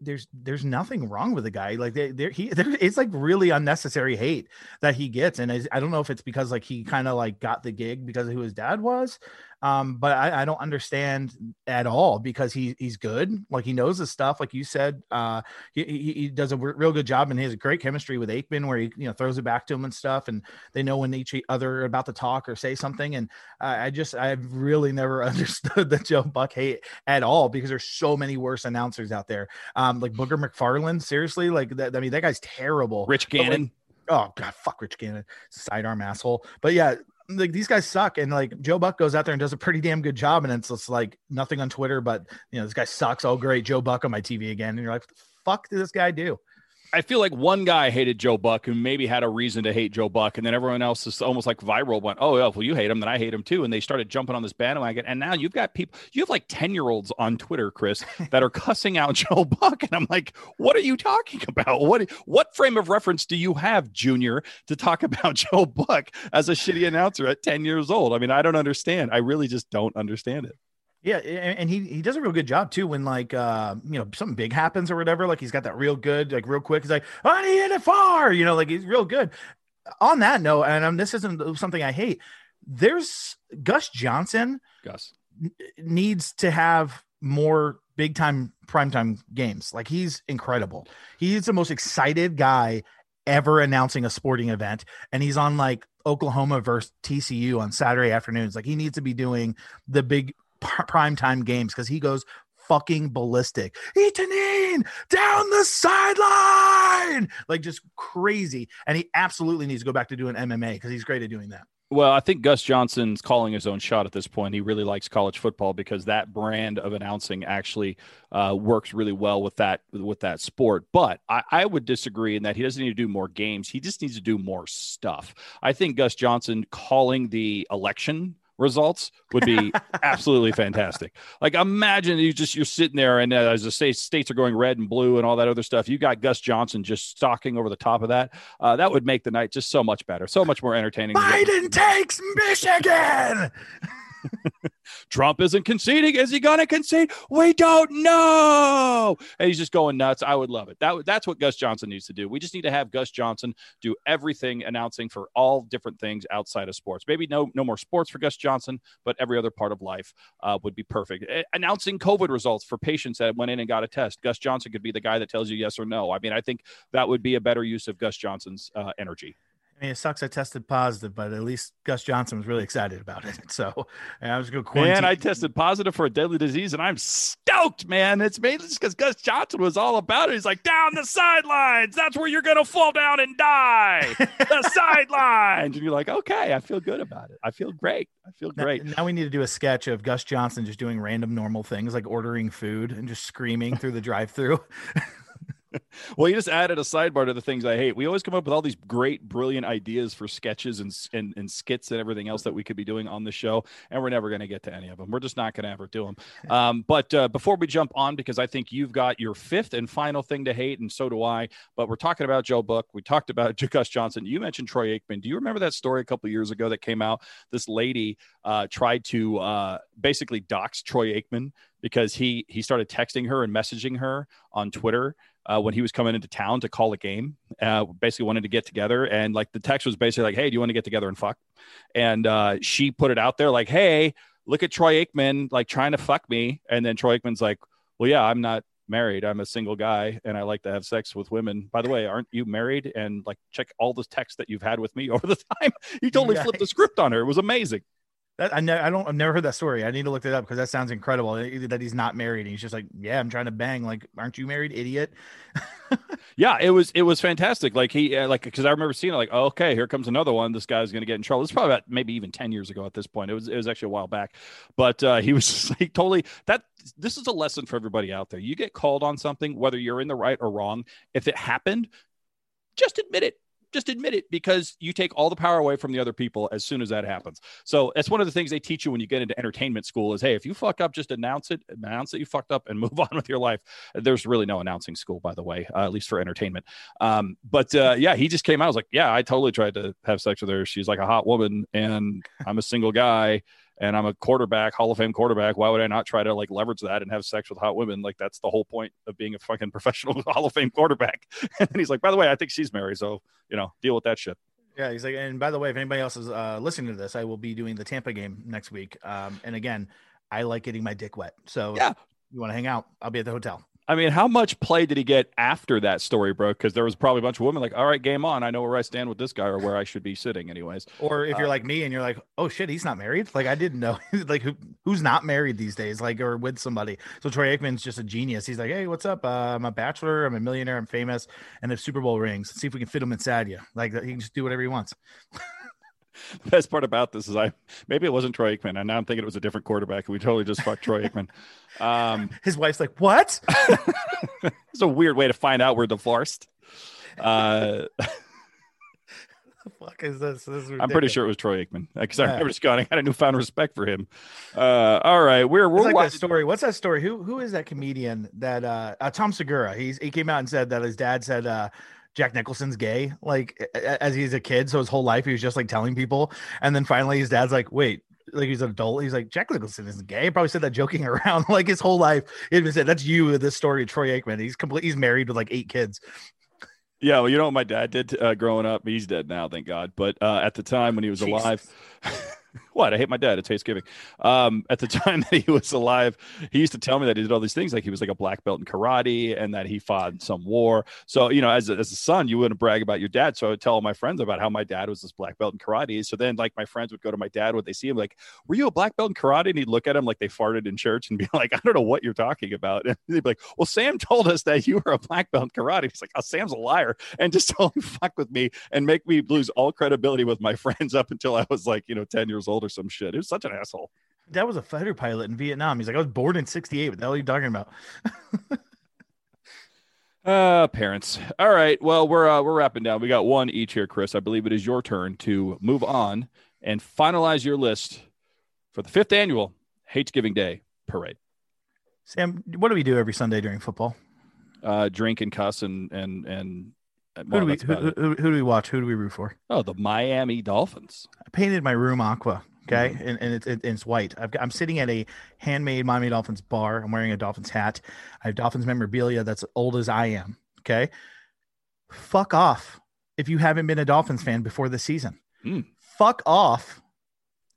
there's there's nothing wrong with the guy like there he there, it's like really unnecessary hate that he gets and I, I don't know if it's because like he kind of like got the gig because of who his dad was um, but I, I, don't understand at all because he he's good. Like he knows his stuff. Like you said, uh, he, he, he does a real good job and he has a great chemistry with Aikman where he, you know, throws it back to him and stuff. And they know when each other are about to talk or say something. And uh, I just, I've really never understood the Joe Buck hate at all because there's so many worse announcers out there. Um, like Booger McFarland, seriously, like that. I mean, that guy's terrible. Rich Gannon. oh God, fuck Rich Gannon, sidearm asshole. But yeah, like these guys suck. And like joe buck goes out there and does a pretty damn good job. And it's just like nothing on twitter but you know this guy sucks. Oh great. Joe buck on my tv again. And you're like what the fuck did this guy do I feel like one guy hated Joe Buck who maybe had a reason to hate Joe Buck, and then everyone else is almost like viral went, "Oh well you hate him, then I hate him too," and they started jumping on this bandwagon. And now you've got people, you have like ten year olds on Twitter, Chris, that are cussing out Joe Buck, and I'm like, "What are you talking about? What what frame of reference do you have, Junior, to talk about Joe Buck as a shitty announcer at ten years old? I mean, I don't understand. I really just don't understand it." Yeah, and he he does a real good job too when like uh you know something big happens or whatever. Like he's got that real good like real quick. He's like, "I hit it far," you know, like he's real good. On that note, and um, this isn't something I hate. There's Gus Johnson. Gus n- needs to have more big time primetime games. Like he's incredible. He's the most excited guy ever announcing a sporting event, and he's on like Oklahoma versus TCU on Saturday afternoons. Like he needs to be doing the big prime time games because he goes fucking ballistic. Itanin down the sideline, like just crazy. And he absolutely needs to go back to doing MMA because he's great at doing that. Well, I think Gus Johnson's calling his own shot at this point. He really likes college football because that brand of announcing actually uh, works really well with that with that sport. But I, I, would disagree in that he doesn't need to do more games. He just needs to do more stuff. I think Gus Johnson calling the election results would be absolutely fantastic. Like imagine you just you're sitting there and uh, as the states states are going red and blue and all that other stuff, you got Gus Johnson just stalking over the top of that. Uh, that would make the night just so much better, so much more entertaining. Biden takes Michigan. Trump isn't conceding. Is he going to concede? We don't know. And he's just going nuts. I would love it. That that's what Gus Johnson needs to do. We just need to have Gus Johnson do everything announcing for all different things outside of sports. Maybe no no more sports for Gus Johnson, but every other part of life uh, would be perfect. Announcing COVID results for patients that went in and got a test. Gus Johnson could be the guy that tells you yes or no. I mean, I think that would be a better use of Gus Johnson's uh, energy. I mean, it sucks. I tested positive, but at least Gus Johnson was really excited about it. So I was going to quarantine. Man, I tested positive for a deadly disease, and I'm stoked, man. It's mainly just because Gus Johnson was all about it. He's like, down the sidelines. That's where you're going to fall down and die. the sidelines. And you're like, okay, I feel good about it. I feel great. I feel great. Now, now we need to do a sketch of Gus Johnson just doing random normal things like ordering food and just screaming through the drive through. well, you just added a sidebar to the things I hate. We always come up with all these great, brilliant ideas for sketches and, and, and skits and everything else that we could be doing on the show, and we're never going to get to any of them. We're just not going to ever do them. Um, but uh, before we jump on, because I think you've got your fifth and final thing to hate, and so do I. But we're talking about Joe Buck. We talked about Gus Johnson. You mentioned Troy Aikman. Do you remember that story a couple years ago that came out? This lady uh, tried to uh, basically dox Troy Aikman because he he started texting her and messaging her on Twitter uh, when he was coming into town to call a game. Uh, basically wanted to get together, and like the text was basically like, "Hey, do you want to get together and fuck?" And uh, she put it out there like, "Hey, look at Troy Aikman like trying to fuck me," and then Troy Aikman's like, "Well, yeah, I'm not." married. I'm a single guy and i like to have sex with women. By the way aren't you married? And like check all the texts that you've had with me over the time. He totally flipped the script on her. It was amazing that, I, ne- I don't. I've never heard that story. I need to look it up because that sounds incredible. That he's not married. And he's just like, yeah, I'm trying to bang. Like, aren't you married, idiot? yeah, it was. It was fantastic. Like he, uh, like because I remember seeing it. Like, oh, okay, here comes another one. This guy's going to get in trouble. It's probably about maybe even ten years ago at this point. It was. It was actually a while back, but uh, he was like totally that. This is a lesson for everybody out there. You get called on something, whether you're in the right or wrong. If it happened, just admit it just admit it because you take all the power away from the other people as soon as that happens. So that's one of the things they teach you when you get into entertainment school is, hey, if you fuck up, just announce it, announce that you fucked up, and move on with your life. There's really no announcing school, by the way, uh, at least for entertainment. Um, but uh, yeah, he just came out. I was like, yeah, I totally tried to have sex with her. She's like a hot woman, and I'm a single guy and I'm a quarterback, Hall of Fame quarterback. Why would I not try to like leverage that and have sex with hot women? Like that's the whole point of being a fucking professional Hall of Fame quarterback. and he's like, by the way, I think she's married, so you know, deal with that shit. Yeah, he's like, and by the way, if anybody else is uh, listening to this, I will be doing the Tampa game next week. Um, and again, I like getting my dick wet. So yeah, you want to hang out? I'll be at the hotel. I mean, how much play did he get after that story broke? Because there was probably a bunch of women like, all right, game on. I know where I stand with this guy or where I should be sitting, anyways. Or if you're uh, like me and you're like, oh shit, he's not married. Like I didn't know. like who who's not married these days? Like or with somebody. So Troy Aikman's just a genius. He's like, hey, what's up? Uh, I'm a bachelor. I'm a millionaire. I'm famous, and have Super Bowl rings. Let's see if we can fit him inside you. Like he can just do whatever he wants. the best part about this is I maybe it wasn't Troy Aikman, and now I'm thinking it was a different quarterback. We totally just fucked Troy Aikman. Um, His wife's like, "What?" it's a weird way to find out we're divorced. Uh, fuck is this? this is I'm pretty sure it was Troy Aikman because yeah. I remember just going. I got a newfound respect for him. Uh, all right, we're we're like that story. What's that story? Who who is that comedian that uh, uh, Tom Segura? He's he came out and said that his dad said uh, Jack Nicholson's gay, like as he's a kid. So his whole life he was just like telling people, and then finally his dad's like, "Wait, like he's an adult. He's like Jack Nicholson isn't gay. He probably said that joking around. like his whole life, he even said that's you. This story of Troy Aikman. He's complete. He's married with like eight kids. Yeah, well, you know what my dad did uh, growing up. He's dead now, thank God. But uh, at the time when he was Jesus. alive. what? I hate my dad. It's Thanksgiving. Um, at the time that he was alive, he used to tell me that he did all these things, like he was like a black belt in karate and that he fought some war. So, you know, as a, as a son, you wouldn't brag about your dad. So I would tell all my friends about how my dad was this black belt in karate. So then, like, my friends would go to my dad when they see him, like, "Were you a black belt in karate?" And he'd look at him like they farted in church and be like, "I don't know what you're talking about." And they'd be like, "Well, Sam told us that you were a black belt in karate." He's like, "Oh, Sam's a liar," and just totally fuck with me and make me lose all credibility with my friends up until I was like, you know, ten years old or some shit. It was such an asshole. That was a fighter pilot in Vietnam. He's like, I was born in '68. What the hell are you talking about? uh, parents. All right. Well, we're uh, we're wrapping down. We got one each here, Chris. I believe it is your turn to move on and finalize your list for the fifth annual Hates Giving Day parade. Sam, what do we do every Sunday during football? Uh, drink and cuss and and and. Well, who, do we, who, who, who, do we watch? Who do we root for? Oh, the Miami Dolphins. I painted my room aqua. Okay, mm-hmm. and, and it's, it, it's white. i am sitting at a handmade Miami Dolphins bar. I'm wearing a Dolphins hat. I have Dolphins memorabilia that's old as I am. Okay, fuck off if you haven't been a Dolphins fan before the season. Mm. Fuck off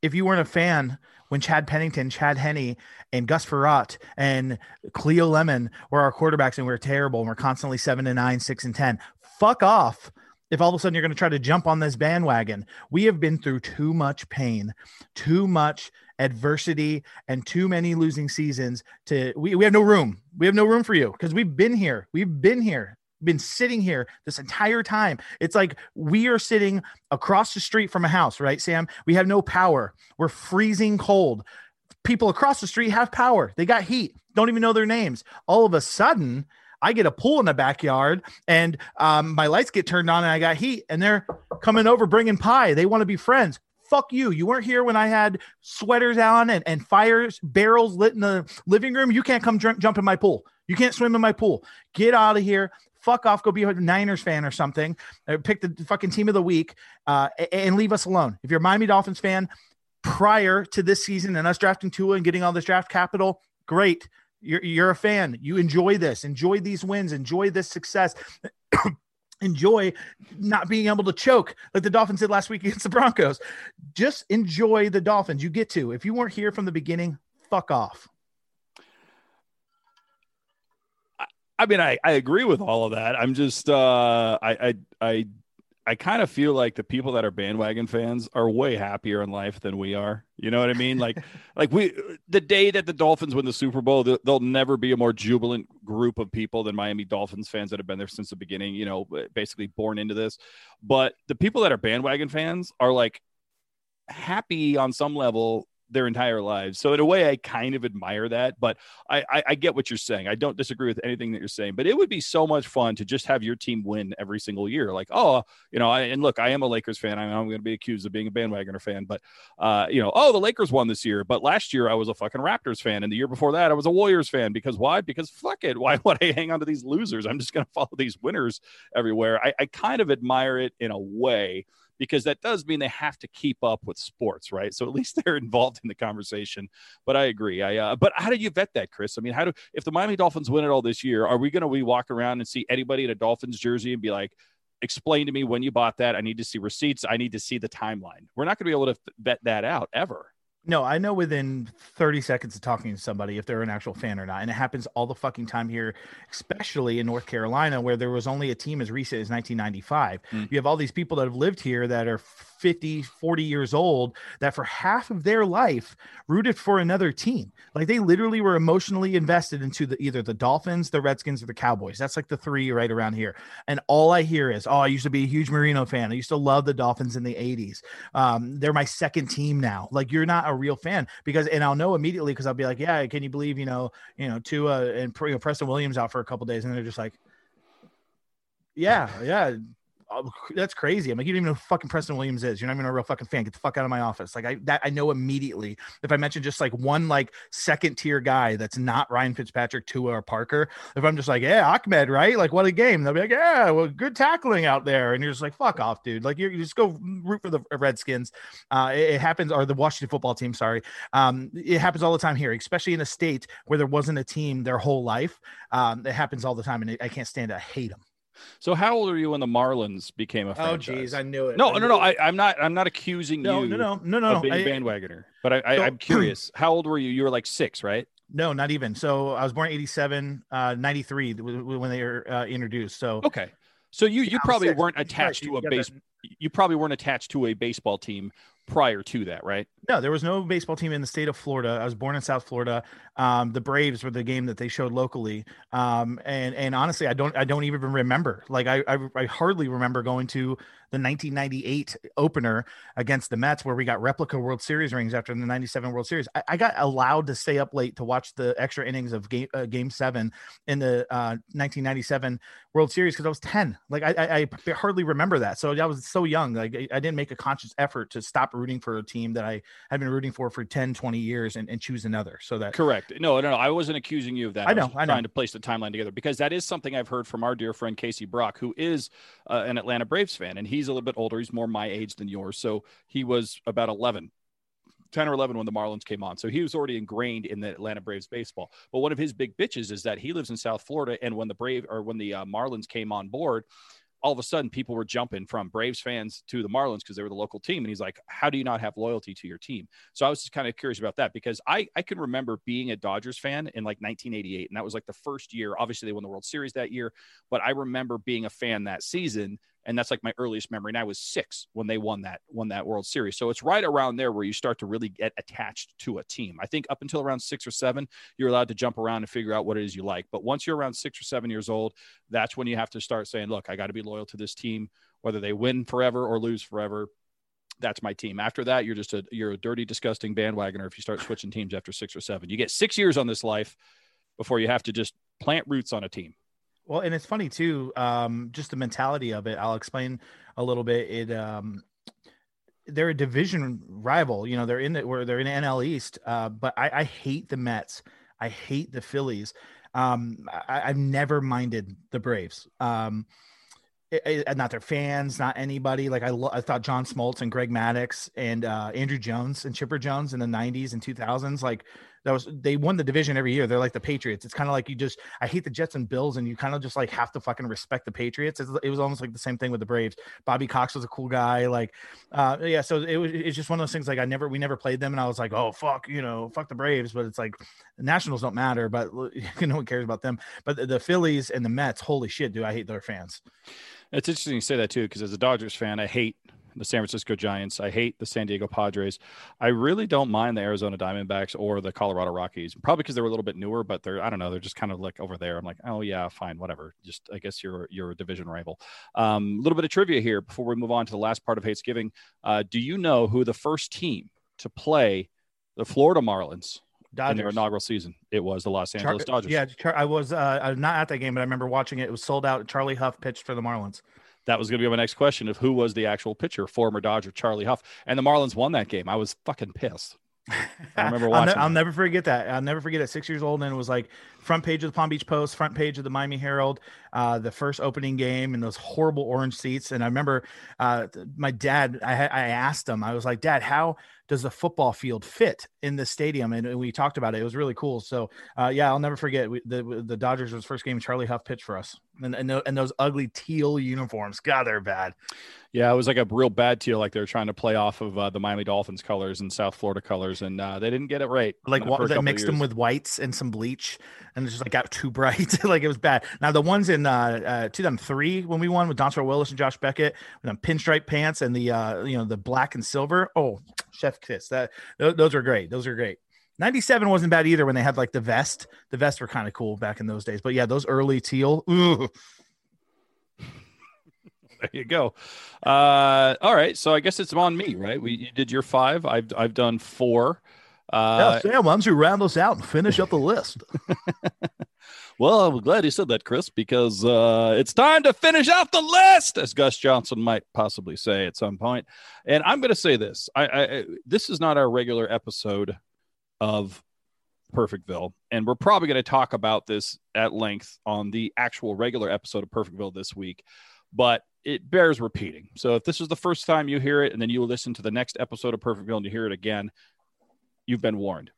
if you weren't a fan when Chad Pennington, Chad Henne, and Gus Frerotte and Cleo Lemon were our quarterbacks and we are terrible and we're constantly seven and nine, six and ten. Fuck off. If all of a sudden you're going to try to jump on this bandwagon, we have been through too much pain, too much adversity, and too many losing seasons to we, we have no room. We have no room for you because we've been here. We've been here been sitting here this entire time. It's like we are sitting across the street from a house, right, Sam? We have no power. We're freezing cold. People across the street have power. They got heat. Don't even know their names. All of a sudden, I get a pool in the backyard and um, my lights get turned on and I got heat and they're coming over bringing pie. They want to be friends. Fuck you. You weren't here when I had sweaters on and, and fires, barrels lit in the living room. You can't come jump, jump in my pool. You can't swim in my pool. Get out of here fuck off, go be a Niners fan or something, or pick the fucking team of the week, uh, and leave us alone. If you're a Miami Dolphins fan, prior to this season and us drafting Tua and getting all this draft capital, great. You're, you're a fan. You enjoy this, enjoy these wins, enjoy this success. enjoy not being able to choke like the Dolphins did last week against the Broncos. Just enjoy the Dolphins. You get to. If you weren't here from the beginning, fuck off. I mean, I, I agree with all of that. I'm just, uh, I, I, I, I kind of feel like the people that are bandwagon fans are way happier in life than we are. You know what I mean? Like, like we, the day that the Dolphins win the Super Bowl, there'll never be a more jubilant group of people than Miami Dolphins fans that have been there since the beginning. You know, basically born into this. But the people that are bandwagon fans are like happy on some level their entire lives. So in a way, I kind of admire that. But I, I, I, get what you're saying. I don't disagree with anything that you're saying. But it would be so much fun to just have your team win every single year. Like, oh, you know, I, and look, I am a Lakers fan. I am going to be accused of being a bandwagoner fan. But uh, you know, oh, the Lakers won this year. But last year I was a fucking Raptors fan, and the year before that I was a Warriors fan. Because why? Because fuck it. Why would I hang on to these losers? I'm just going to follow these winners everywhere. I, I kind of admire it in a way because that does mean they have to keep up with sports, right? So at least they're involved in the conversation. But I agree. I uh, but how do you vet that, Chris? I mean, how do if the Miami Dolphins win it all this year, are we going to be walk around and see anybody in a Dolphins jersey and be like? Explain to me when you bought that. I need to see receipts. I need to see the timeline. We're not going to be able to vet that out ever. No, I know within 30 seconds of talking to somebody if they're an actual fan or not. And it happens all the fucking time here, especially in North Carolina, where there was only a team as recent as 1995. Mm. You have all these people that have lived here that are 50, 40 years old that for half of their life rooted for another team. Like they literally were emotionally invested into the either the Dolphins, the Redskins, or the Cowboys. That's like the three right around here. And all I hear is, oh, I used to be a huge Marino fan. I used to love the Dolphins in the 80s. Um, they're my second team now. Like you're not a real fan because, and I'll know immediately because I'll be like, yeah, can you believe, you know, you know, Tua and you know, Preston Williams out for a couple days, and they're just like, yeah, yeah, that's crazy. I'm like, you don't even know who fucking Preston Williams is. You're not even a real fucking fan. Get the fuck out of my office. Like I that I know immediately. If I mention just like one like second tier guy that's not Ryan Fitzpatrick, Tua, or Parker, if I'm just like, yeah, Ahmed, right? Like what a game. They'll be like, yeah, well, good tackling out there. And you're just like, fuck off, dude. Like you just go root for the Redskins. Uh, it, it, happens, or the Washington football team. Sorry, um, it happens all the time here, especially in a state where there wasn't a team their whole life. Um, it happens all the time, and I can't stand it. I hate them. So how old are you when the Marlins became a franchise? Oh, geez, I knew it. No, no, no, no. I, am not. I'm not accusing no, you. No, no, no, no, of being I, a bandwagoner. But I, I, am curious. How old were you? You were like six, right? No, not even. So I was born 87, uh, 93 when they were uh, introduced. So okay. So you you probably weren't attached to a base. You probably weren't attached to a baseball team prior to that, right? No, there was no baseball team in the state of Florida. I was born in South Florida. Um, the Braves were the game that they showed locally, um, and and honestly, I don't I don't even remember. Like I, I, I hardly remember going to the 1998 opener against the Mets, where we got replica World Series rings after the 97 World Series. I, I got allowed to stay up late to watch the extra innings of game uh, Game Seven in the uh, 1997 World Series because I was 10. Like I, I, I, hardly remember that. So I was so young. Like I, I didn't make a conscious effort to stop rooting for a team that I had been rooting for for 10, 20 years and, and choose another. So that correct. No, no, no. I wasn't accusing you of that. I know. I, I know. Trying to place the timeline together because that is something I've heard from our dear friend Casey Brock, who is uh, an Atlanta Braves fan, and he's a little bit older. He's more my age than yours, so he was about eleven 10 or 11 when the Marlins came on. So he was already ingrained in the Atlanta Braves baseball. But one of his big bitches is that he lives in South Florida. And when the Brave or when the uh, Marlins came on board, all of a sudden people were jumping from Braves fans to the Marlins because they were the local team. And he's like, How do you not have loyalty to your team? So I was just kind of curious about that because I, I can remember being a Dodgers fan in like 1988. And that was like the first year. Obviously, they won the World Series that year. But I remember being a fan that season and that's like my earliest memory. And I was six when they won that won that World Series. So it's right around there where you start to really get attached to a team. I think up until around six or seven, you're allowed to jump around and figure out what it is you like. But once you're around six or seven years old, that's when you have to start saying, "Look, I got to be loyal to this team, whether they win forever or lose forever." That's my team. After that, you're just a you're a dirty, disgusting bandwagoner if you start switching teams after six or seven. You get six years on this life before you have to just plant roots on a team. Well, and it's funny too, um, just the mentality of it. I'll explain a little bit. It um, they're a division rival. You know, they're in the where they're in NL East. Uh, but I, I hate the Mets. I hate the Phillies. Um, I, have never minded the Braves. Um, it, it, not their fans, not anybody. Like I, lo- I thought John Smoltz and Greg Maddux and uh, Andruw Jones and Chipper Jones in the '90s and 2000s, like that was they won the division every year. They're like the Patriots. It's kind of like you just I hate the Jets and Bills, and you kind of just like have to fucking respect the Patriots. It's, it was almost like the same thing with the Braves. Bobby Cox was a cool guy. Like, uh, yeah. So it was it's just one of those things. Like I never we never played them, and I was like, oh fuck, you know, fuck the Braves. But it's like Nationals don't matter, but you know who cares about them. But the, the Phillies and the Mets, holy shit, do I hate their fans. It's interesting you say that too, because as a Dodgers fan, I hate the San Francisco Giants. I hate the San Diego Padres. I really don't mind the Arizona Diamondbacks or the Colorado Rockies. Probably because they're a little bit newer, but they're I don't know. They're just kind of like over there. I'm like, oh yeah, fine, whatever. Just I guess you're you're a division rival. A um, little bit of trivia here before we move on to the last part of Hatesgiving. Uh, do you know who the first team to play the Florida Marlins Dodgers. in their inaugural season. It was the Los Angeles Char- Dodgers. Yeah, Char- I was uh, not at that game, but I remember watching it. It was sold out. Charlie Hough pitched for the Marlins that was going to be my next question of who was the actual pitcher, former Dodger Charlie Hough, and the Marlins won that game. I was fucking pissed. I remember watching. I'll, ne- I'll, never forget that. I'll never forget it. Six years old, and it was like front page of the Palm Beach Post, front page of the Miami Herald, uh, the first opening game, and those horrible orange seats. And I remember uh, my dad. I, I asked him. I was like, Dad, how does the football field fit in the stadium? And we talked about it. It was really cool. So uh, yeah, I'll never forget we, the the Dodgers was first game. Charlie Hough pitched for us, and and, and those ugly teal uniforms. God, they're bad. Yeah, it was like a real bad teal, like they were trying to play off of uh, the Miami Dolphins colors and South Florida colors, and uh, they didn't get it right. Like what, they mixed them with whites and some bleach, and it just like got too bright. like it was bad. Now the ones in uh, uh 2003 when we won with Dontrelle Willis and Josh Beckett with them pinstripe pants and the uh, you know the black and silver. Oh, chef kiss. That those are great. Those are great. 97 wasn't bad either when they had like the vest. The vests were kind of cool back in those days. But yeah, those early teal. There you go. Uh, all right, so I guess it's on me, right? We you did your five. I've I've done four. Uh, yeah, Sam, why don't you round us out and finish up the list? well, I'm glad you said that, Chris, because uh, it's time to finish out the list, as Gus Johnson might possibly say at some point. And I'm going to say this: I, I this is not our regular episode of Perfectville, and we're probably going to talk about this at length on the actual regular episode of Perfectville this week. But it bears repeating. So if this is the first time you hear it and then you listen to the next episode of Perfectville and you hear it again, you've been warned.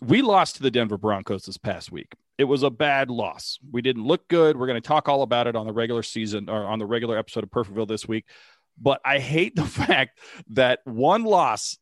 We lost to the Denver Broncos this past week. It was a bad loss. We didn't look good. We're going to talk all about it on the regular season or on the regular episode of Perfectville this week. But I hate the fact that one loss,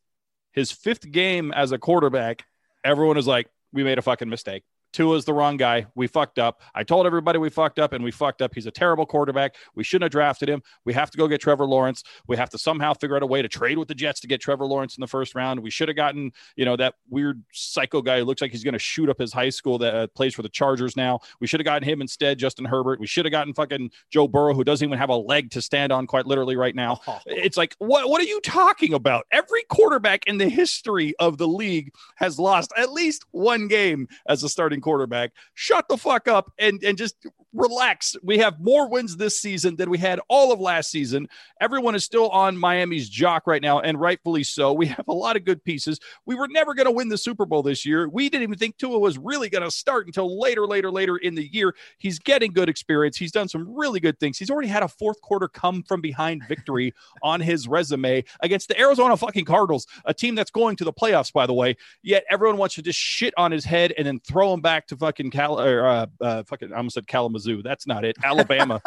his fifth game as a quarterback, everyone is like, we made a fucking mistake. Tua's the wrong guy. We fucked up. I told everybody we fucked up and we fucked up. He's a terrible quarterback. We shouldn't have drafted him. We have to go get Trevor Lawrence. We have to somehow figure out a way to trade with the Jets to get Trevor Lawrence in the first round. We should have gotten, you know, that weird psycho guy who looks like he's going to shoot up his high school that uh, plays for the Chargers now. We should have gotten him instead, Justin Herbert. We should have gotten fucking Joe Burrow, who doesn't even have a leg to stand on quite literally right now. Oh. It's like, what, what are you talking about? Every quarterback in the history of the league has lost at least one game as a starting quarterback shut the fuck up and and just relax. We have more wins this season than we had all of last season. Everyone is still on Miami's jock right now, and rightfully so. We have a lot of good pieces. We were never going to win the Super Bowl this year. We didn't even think Tua was really going to start until later, later, later in the year. He's getting good experience. He's done some really good things. He's already had a fourth quarter come from behind victory on his resume against the Arizona fucking Cardinals, a team that's going to the playoffs, by the way. Yet everyone wants to just shit on his head and then throw him back to fucking Cal or uh, uh, fucking I almost said Kalamazoo. That's not it. Alabama,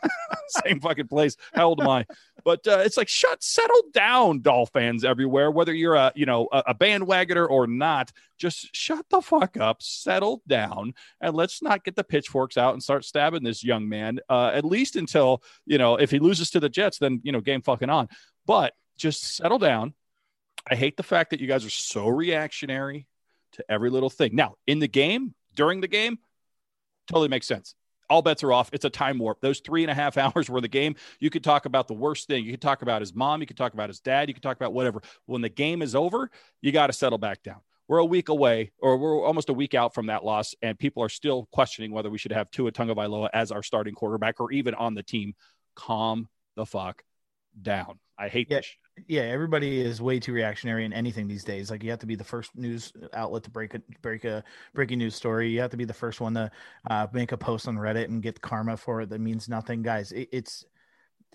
same fucking place. How old am I? But uh, it's like shut, settle down, Dolfans everywhere. Whether you're a you know a, a bandwagoner or not, just shut the fuck up, settle down, and let's not get the pitchforks out and start stabbing this young man. Uh, at least until you know if he loses to the Jets, then you know game fucking on. But just settle down. I hate the fact that you guys are so reactionary to every little thing. Now, in the game, during the game, totally makes sense. All bets are off. It's a time warp. Those three and a half hours were the game. You could talk about the worst thing. You could talk about his mom. You could talk about his dad. You could talk about whatever. When the game is over, you got to settle back down. We're a week away, or we're almost a week out from that loss, and people are still questioning whether we should have Tua Tagovailoa as our starting quarterback or even on the team. Calm the fuck down. I hate yeah, this. Yeah, everybody is way too reactionary in anything these days. Like you have to be the first news outlet to break a break a breaking news story. You have to be the first one to uh, make a post on Reddit and get karma for it that means nothing, guys. It, it's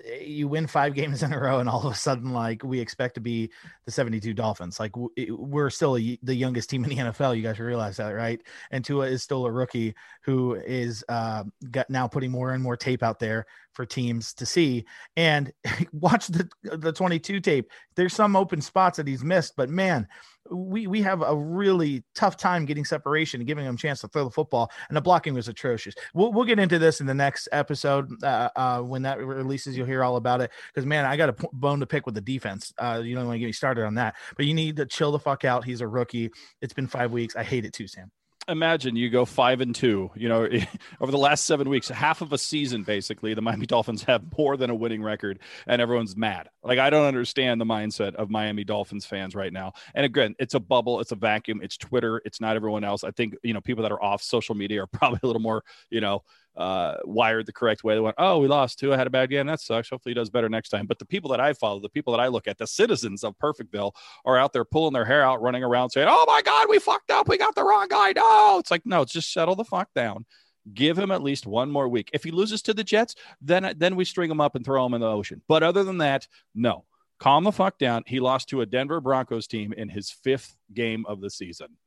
you win five games in a row and all of a sudden like we expect to be the 72 dolphins. Like we're still a, the youngest team in the nfl you guys realize that right? And tua is still a rookie who is uh, got now putting more and more tape out there for teams to see. And watch the the 22 tape. There's some open spots that he's missed but man we we have a really tough time getting separation and giving him a chance to throw the football, and the blocking was atrocious. We'll, we'll get into this in the next episode uh, uh, when that releases. You'll hear all about it because man, I got a bone to pick with the defense. Uh, you don't want to get me started on that, but you need to chill the fuck out. He's a rookie. It's been five weeks. I hate it too, Sam imagine you go five and two. You know, over the last seven weeks, half of a season, basically, the Miami Dolphins have more than a winning record, and everyone's mad. Like, I don't understand the mindset of Miami Dolphins fans right now. And again, it's a bubble, it's a vacuum, it's Twitter, it's not everyone else. I think, you know, people that are off social media are probably a little more, you know, uh, wired the correct way. They went, oh, we lost two. I had a bad game. That sucks. Hopefully he does better next time. But the people that I follow, the people that I look at, the citizens of Perfectville are out there pulling their hair out, running around saying, oh my God, we fucked up. We got the wrong guy. No, it's like, no, just settle the fuck down. Give him at least one more week. If he loses to the Jets, then then we string him up and throw him in the ocean. But other than that, no. Calm the fuck down. He lost to a Denver Broncos team in his fifth game of the season.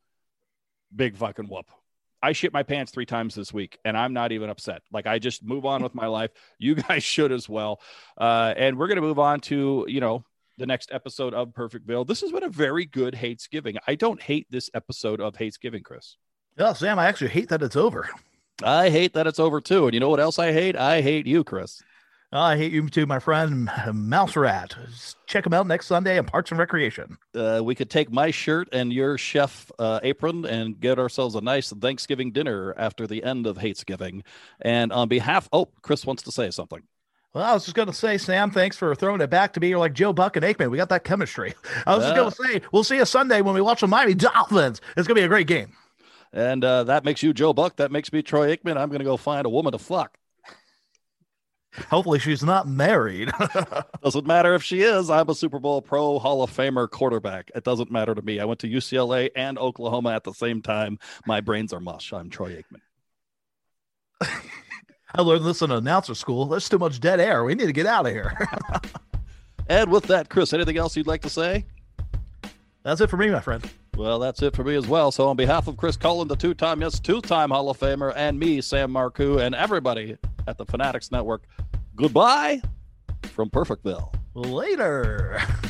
Big fucking whoop. I shit my pants three times this week, and I'm not even upset. Like I just move on with my life. You guys should as well. Uh, and we're gonna move on to you know the next episode of Perfectville. This has been a very good Hates Giving. I don't hate this episode of Hates Giving, Chris. Yeah, Sam, I actually hate that it's over. I hate that it's over too. And you know what else I hate? I hate you, Chris. Oh, I hate you too, my friend Mouse Rat. Check him out next Sunday on Parks and Recreation. Uh, we could take my shirt and your chef uh, apron and get ourselves a nice Thanksgiving dinner after the end of Hatesgiving. And on behalf, oh, Chris wants to say something. Well, I was just going to say, Sam, thanks for throwing it back to me. You're like Joe Buck and Aikman. We got that chemistry. I was uh, just going to say, we'll see you Sunday when we watch the Miami Dolphins. It's going to be a great game. And uh, that makes you Joe Buck. That makes me Troy Aikman. I'm going to go find a woman to fuck. Hopefully, she's not married. doesn't matter if she is. I'm a Super Bowl Pro Hall of Famer quarterback. It doesn't matter to me. I went to UCLA and Oklahoma at the same time. My brains are mush. I'm Troy Aikman. I learned this in announcer school. There's too much dead air. We need to get out of here. and with that, Chris, anything else you'd like to say? That's it for me, my friend. Well, that's it for me as well. So, on behalf of Chris Cullen, the two time, yes, two time Hall of Famer, and me, Sam Marcoux, and everybody at the Fanatics Network, goodbye from Perfectville. Later.